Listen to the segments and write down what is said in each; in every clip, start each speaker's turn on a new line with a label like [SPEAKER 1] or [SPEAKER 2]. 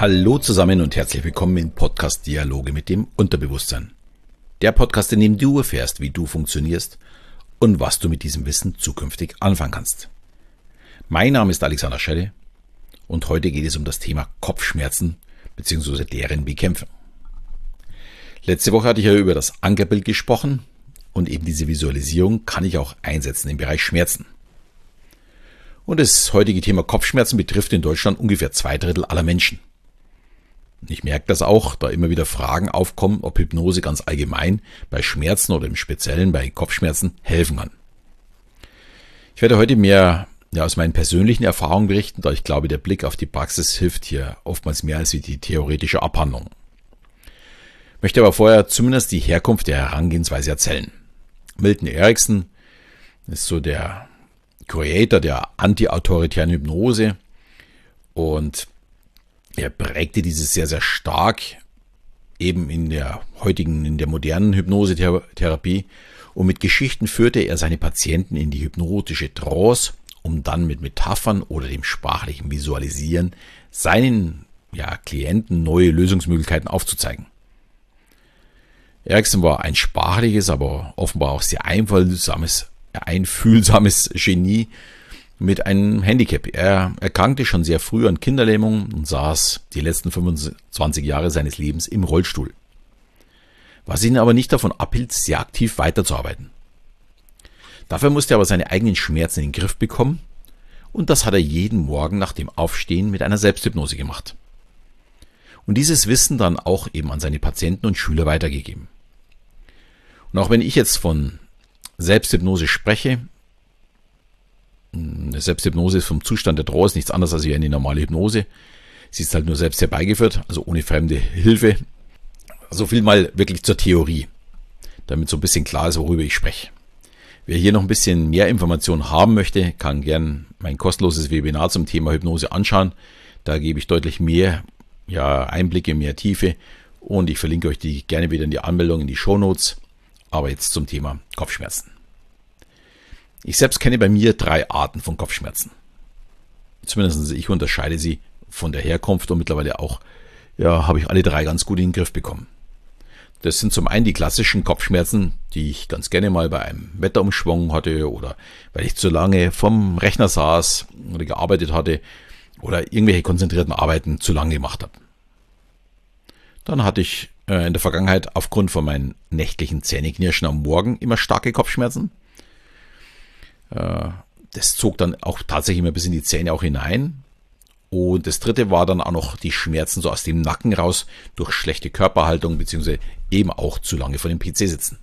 [SPEAKER 1] Hallo zusammen und herzlich willkommen in Podcast Dialoge mit dem Unterbewusstsein. Der Podcast, in dem du erfährst, wie du funktionierst und was du mit diesem Wissen zukünftig anfangen kannst. Mein Name ist Alexander Schelle und heute geht es um das Thema Kopfschmerzen bzw. deren Bekämpfung. Letzte Woche hatte ich ja über das Ankerbild gesprochen und eben diese Visualisierung kann ich auch einsetzen im Bereich Schmerzen. Und das heutige Thema Kopfschmerzen betrifft in Deutschland ungefähr zwei Drittel aller Menschen. Ich merke das auch, da immer wieder Fragen aufkommen, ob Hypnose ganz allgemein bei Schmerzen oder im Speziellen bei Kopfschmerzen helfen kann. Ich werde heute mehr ja, aus meinen persönlichen Erfahrungen berichten, da ich glaube, der Blick auf die Praxis hilft hier oftmals mehr als die theoretische Abhandlung. Möchte aber vorher zumindest die Herkunft der Herangehensweise erzählen. Milton Erickson ist so der Creator der anti-autoritären Hypnose und er prägte dieses sehr, sehr stark eben in der heutigen, in der modernen Hypnosetherapie und mit Geschichten führte er seine Patienten in die hypnotische Trance, um dann mit Metaphern oder dem sprachlichen Visualisieren seinen ja, Klienten neue Lösungsmöglichkeiten aufzuzeigen. Ericsson war ein sprachliches, aber offenbar auch sehr einfühlsames, einfühlsames Genie mit einem Handicap. Er erkrankte schon sehr früh an Kinderlähmung und saß die letzten 25 Jahre seines Lebens im Rollstuhl. Was ihn aber nicht davon abhielt, sehr aktiv weiterzuarbeiten. Dafür musste er aber seine eigenen Schmerzen in den Griff bekommen und das hat er jeden Morgen nach dem Aufstehen mit einer Selbsthypnose gemacht. Und dieses Wissen dann auch eben an seine Patienten und Schüler weitergegeben. Und auch wenn ich jetzt von Selbsthypnose spreche, eine Selbsthypnose ist vom Zustand der Trance nichts anderes als eine normale Hypnose. Sie ist halt nur selbst herbeigeführt, also ohne fremde Hilfe. So viel mal wirklich zur Theorie, damit so ein bisschen klar ist, worüber ich spreche. Wer hier noch ein bisschen mehr Informationen haben möchte, kann gern mein kostenloses Webinar zum Thema Hypnose anschauen. Da gebe ich deutlich mehr ja, Einblicke, mehr Tiefe und ich verlinke euch die gerne wieder in die Anmeldung in die Show Notes. Aber jetzt zum Thema Kopfschmerzen. Ich selbst kenne bei mir drei Arten von Kopfschmerzen. Zumindest ich unterscheide sie von der Herkunft und mittlerweile auch, ja, habe ich alle drei ganz gut in den Griff bekommen. Das sind zum einen die klassischen Kopfschmerzen, die ich ganz gerne mal bei einem Wetterumschwung hatte oder weil ich zu lange vom Rechner saß oder gearbeitet hatte oder irgendwelche konzentrierten Arbeiten zu lange gemacht habe. Dann hatte ich äh, in der Vergangenheit aufgrund von meinen nächtlichen Zähneknirschen am Morgen immer starke Kopfschmerzen. Äh, das zog dann auch tatsächlich immer bis in die Zähne auch hinein. Und das dritte war dann auch noch die Schmerzen so aus dem Nacken raus durch schlechte Körperhaltung beziehungsweise eben auch zu lange vor dem PC sitzen.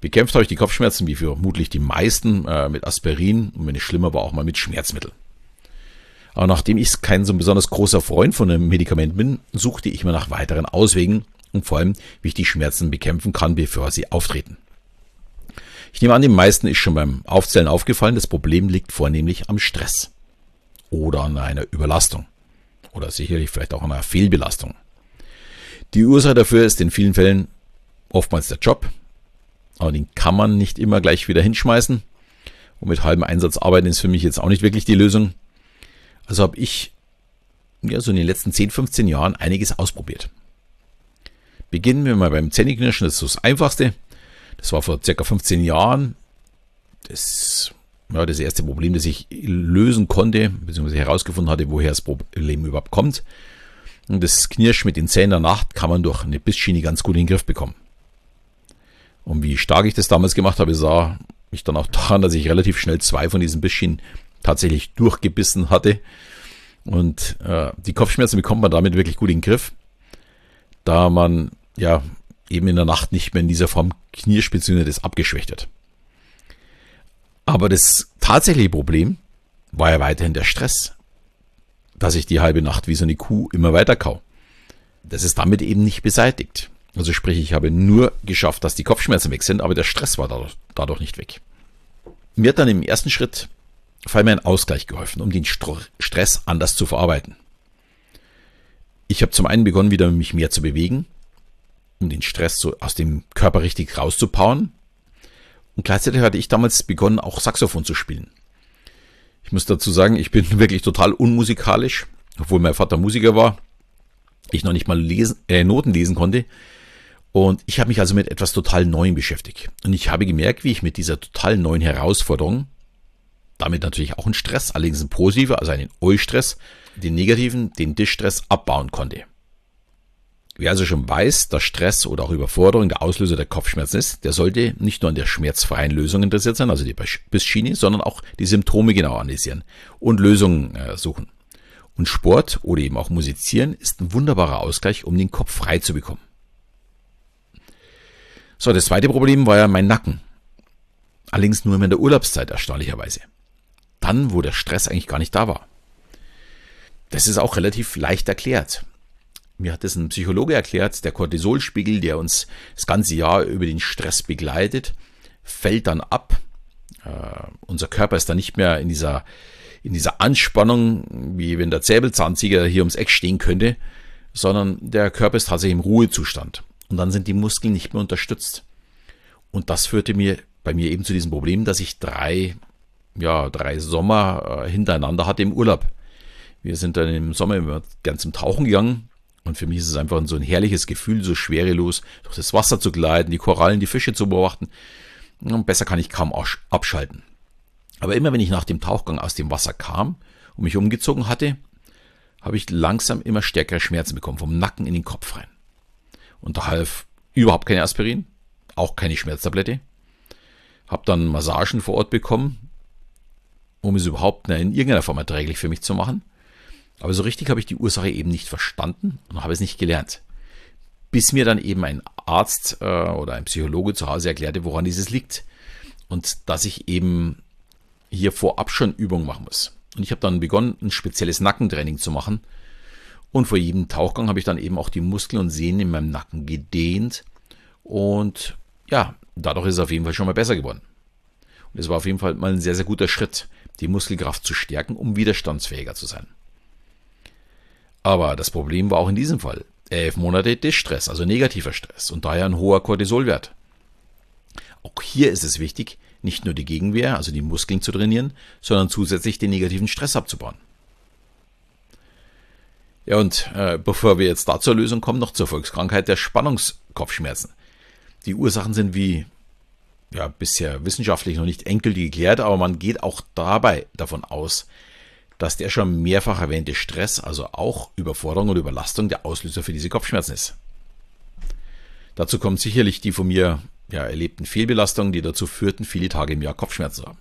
[SPEAKER 1] Bekämpft habe ich die Kopfschmerzen wie vermutlich die meisten äh, mit Aspirin und wenn es schlimmer war auch mal mit Schmerzmittel. Aber nachdem ich kein so besonders großer Freund von einem Medikament bin, suchte ich mir nach weiteren Auswegen und vor allem, wie ich die Schmerzen bekämpfen kann, bevor sie auftreten. Ich nehme an, den meisten ist schon beim Aufzählen aufgefallen, das Problem liegt vornehmlich am Stress oder an einer Überlastung oder sicherlich vielleicht auch an einer Fehlbelastung. Die Ursache dafür ist in vielen Fällen oftmals der Job, aber den kann man nicht immer gleich wieder hinschmeißen. Und mit halbem Einsatz arbeiten ist für mich jetzt auch nicht wirklich die Lösung. Also habe ich ja, so in den letzten 10, 15 Jahren einiges ausprobiert. Beginnen wir mal beim Zähneknirschen, das ist das Einfachste. Das war vor circa 15 Jahren das, ja, das erste Problem, das ich lösen konnte, beziehungsweise herausgefunden hatte, woher das Problem überhaupt kommt. Und das Knirsch mit den Zähnen der Nacht kann man durch eine Bissschiene ganz gut in den Griff bekommen. Und wie stark ich das damals gemacht habe, sah ich dann auch daran, dass ich relativ schnell zwei von diesen Bissschienen tatsächlich durchgebissen hatte. Und äh, die Kopfschmerzen bekommt man damit wirklich gut in den Griff, da man ja eben in der Nacht nicht mehr in dieser Form knirscht bzw. das abgeschwächt wird. Aber das tatsächliche Problem war ja weiterhin der Stress, dass ich die halbe Nacht wie so eine Kuh immer weiter kau. Das ist damit eben nicht beseitigt. Also sprich, ich habe nur geschafft, dass die Kopfschmerzen weg sind, aber der Stress war dadurch, dadurch nicht weg. Mir hat dann im ersten Schritt vor allem ein Ausgleich geholfen, um den Stress anders zu verarbeiten. Ich habe zum einen begonnen, wieder mich mehr zu bewegen, um den Stress so aus dem Körper richtig rauszupowern. Und gleichzeitig hatte ich damals begonnen, auch Saxophon zu spielen. Ich muss dazu sagen, ich bin wirklich total unmusikalisch obwohl mein Vater Musiker war, ich noch nicht mal lesen, äh, Noten lesen konnte. Und ich habe mich also mit etwas total Neuem beschäftigt. Und ich habe gemerkt, wie ich mit dieser total neuen Herausforderung, damit natürlich auch ein Stress, allerdings ein positiver, also einen Eustress, den negativen, den Distress abbauen konnte. Wer also schon weiß, dass Stress oder auch Überforderung der Auslöser der Kopfschmerzen ist, der sollte nicht nur an der schmerzfreien Lösung interessiert sein, also die Bissschiene, sondern auch die Symptome genau analysieren und Lösungen äh, suchen. Und Sport oder eben auch Musizieren ist ein wunderbarer Ausgleich, um den Kopf frei zu bekommen. So, das zweite Problem war ja mein Nacken. Allerdings nur in der Urlaubszeit erstaunlicherweise. Dann, wo der Stress eigentlich gar nicht da war. Das ist auch relativ leicht erklärt mir hat das ein Psychologe erklärt, der Cortisolspiegel, der uns das ganze Jahr über den Stress begleitet, fällt dann ab. Äh, unser Körper ist dann nicht mehr in dieser, in dieser Anspannung, wie wenn der Säbelzahntiger hier ums Eck stehen könnte, sondern der Körper ist tatsächlich im Ruhezustand. Und dann sind die Muskeln nicht mehr unterstützt. Und das führte mir bei mir eben zu diesem Problem, dass ich drei, ja, drei Sommer äh, hintereinander hatte im Urlaub. Wir sind dann im Sommer immer gern zum Tauchen gegangen und für mich ist es einfach so ein herrliches Gefühl, so schwerelos durch das Wasser zu gleiten, die Korallen, die Fische zu beobachten. Und besser kann ich kaum abschalten. Aber immer wenn ich nach dem Tauchgang aus dem Wasser kam und mich umgezogen hatte, habe ich langsam immer stärkere Schmerzen bekommen, vom Nacken in den Kopf rein. Und da half überhaupt keine Aspirin, auch keine Schmerztablette. Habe dann Massagen vor Ort bekommen, um es überhaupt in irgendeiner Form erträglich für mich zu machen. Aber so richtig habe ich die Ursache eben nicht verstanden und habe es nicht gelernt. Bis mir dann eben ein Arzt äh, oder ein Psychologe zu Hause erklärte, woran dieses liegt. Und dass ich eben hier vorab schon Übungen machen muss. Und ich habe dann begonnen, ein spezielles Nackentraining zu machen. Und vor jedem Tauchgang habe ich dann eben auch die Muskeln und Sehnen in meinem Nacken gedehnt. Und ja, dadurch ist es auf jeden Fall schon mal besser geworden. Und es war auf jeden Fall mal ein sehr, sehr guter Schritt, die Muskelkraft zu stärken, um widerstandsfähiger zu sein. Aber das Problem war auch in diesem Fall. Elf Monate Distress, also negativer Stress und daher ein hoher Cortisolwert. Auch hier ist es wichtig, nicht nur die Gegenwehr, also die Muskeln zu trainieren, sondern zusätzlich den negativen Stress abzubauen. Ja, und äh, bevor wir jetzt da zur Lösung kommen, noch zur Volkskrankheit der Spannungskopfschmerzen. Die Ursachen sind wie ja, bisher wissenschaftlich noch nicht endgültig geklärt, aber man geht auch dabei davon aus, dass der schon mehrfach erwähnte Stress, also auch Überforderung und Überlastung, der Auslöser für diese Kopfschmerzen ist. Dazu kommt sicherlich die von mir ja, erlebten Fehlbelastungen, die dazu führten, viele Tage im Jahr Kopfschmerzen zu haben.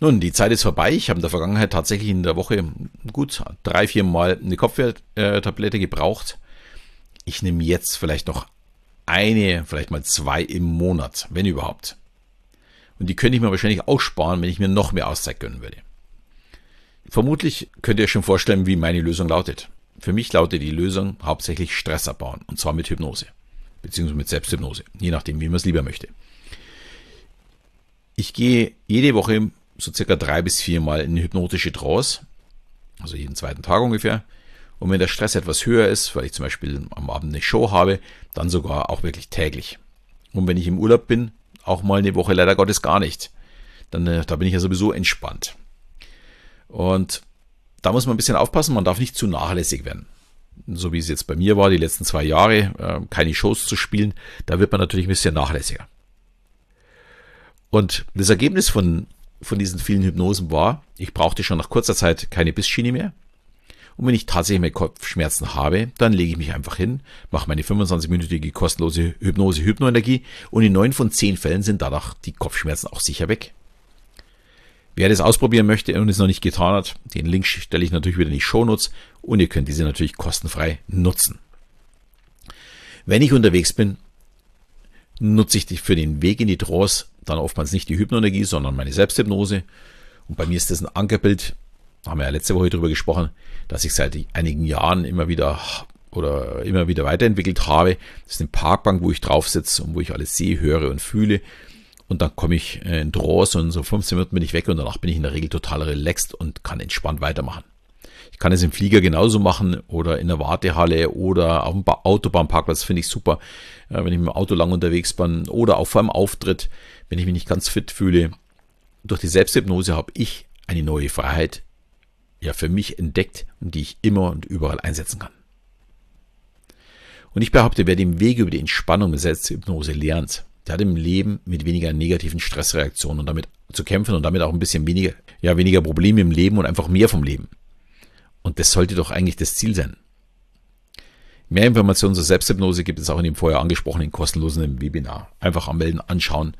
[SPEAKER 1] Nun, die Zeit ist vorbei. Ich habe in der Vergangenheit tatsächlich in der Woche gut drei, vier Mal eine Kopfwehtablette gebraucht. Ich nehme jetzt vielleicht noch eine, vielleicht mal zwei im Monat, wenn überhaupt. Und die könnte ich mir wahrscheinlich auch sparen, wenn ich mir noch mehr Auszeit gönnen würde. Vermutlich könnt ihr euch schon vorstellen, wie meine Lösung lautet. Für mich lautet die Lösung hauptsächlich Stress abbauen und zwar mit Hypnose beziehungsweise mit Selbsthypnose, je nachdem, wie man es lieber möchte. Ich gehe jede Woche so circa drei bis vier Mal in hypnotische Trance, also jeden zweiten Tag ungefähr. Und wenn der Stress etwas höher ist, weil ich zum Beispiel am Abend eine Show habe, dann sogar auch wirklich täglich. Und wenn ich im Urlaub bin, auch mal eine Woche leider Gottes gar nicht. Dann, äh, da bin ich ja sowieso entspannt. Und da muss man ein bisschen aufpassen, man darf nicht zu nachlässig werden. So wie es jetzt bei mir war, die letzten zwei Jahre, äh, keine Shows zu spielen, da wird man natürlich ein bisschen nachlässiger. Und das Ergebnis von, von diesen vielen Hypnosen war, ich brauchte schon nach kurzer Zeit keine Bissschiene mehr. Und wenn ich tatsächlich mehr Kopfschmerzen habe, dann lege ich mich einfach hin, mache meine 25-minütige kostenlose Hypnose Hypnoenergie und in neun von zehn Fällen sind danach die Kopfschmerzen auch sicher weg. Wer das ausprobieren möchte und es noch nicht getan hat, den Link stelle ich natürlich wieder in die Shownotes und ihr könnt diese natürlich kostenfrei nutzen. Wenn ich unterwegs bin, nutze ich für den Weg in die Trance dann oftmals nicht die Hypnoenergie, sondern meine Selbsthypnose. Und bei mir ist das ein Ankerbild, haben wir ja letzte Woche drüber gesprochen, dass ich seit einigen Jahren immer wieder oder immer wieder weiterentwickelt habe. Das ist eine Parkbank, wo ich drauf sitze und wo ich alles sehe, höre und fühle. Und dann komme ich äh, in Trance und so 15 Minuten bin ich weg und danach bin ich in der Regel total relaxed und kann entspannt weitermachen. Ich kann es im Flieger genauso machen oder in der Wartehalle oder auf dem Autobahnparkplatz finde ich super, wenn ich mit dem Auto lang unterwegs bin oder auch vor einem Auftritt, wenn ich mich nicht ganz fit fühle. Durch die Selbsthypnose habe ich eine neue Freiheit, ja für mich entdeckt und die ich immer und überall einsetzen kann. Und ich behaupte, wer den Weg über die Entspannung mit Selbsthypnose lernt, der hat im Leben mit weniger negativen Stressreaktionen und damit zu kämpfen und damit auch ein bisschen weniger, ja, weniger Probleme im Leben und einfach mehr vom Leben. Und das sollte doch eigentlich das Ziel sein. Mehr Informationen zur Selbsthypnose gibt es auch in dem vorher angesprochenen kostenlosen Webinar. Einfach anmelden, anschauen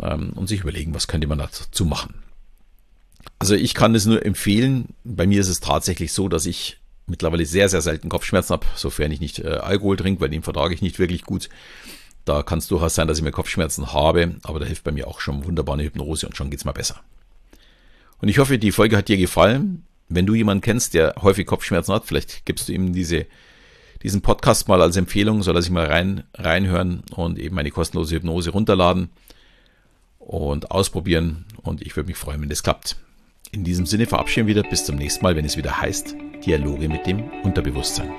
[SPEAKER 1] ähm, und sich überlegen, was könnte man dazu machen. Also ich kann es nur empfehlen. Bei mir ist es tatsächlich so, dass ich mittlerweile sehr, sehr selten Kopfschmerzen habe, sofern ich nicht äh, Alkohol trinke, weil den vertrage ich nicht wirklich gut. Da kann es durchaus sein, dass ich mir Kopfschmerzen habe, aber da hilft bei mir auch schon wunderbar eine Hypnose und schon geht es mal besser. Und ich hoffe, die Folge hat dir gefallen. Wenn du jemanden kennst, der häufig Kopfschmerzen hat, vielleicht gibst du ihm diese, diesen Podcast mal als Empfehlung, soll er sich mal rein, reinhören und eben eine kostenlose Hypnose runterladen und ausprobieren. Und ich würde mich freuen, wenn das klappt. In diesem Sinne verabschieden wir wieder bis zum nächsten Mal, wenn es wieder heißt Dialoge mit dem Unterbewusstsein.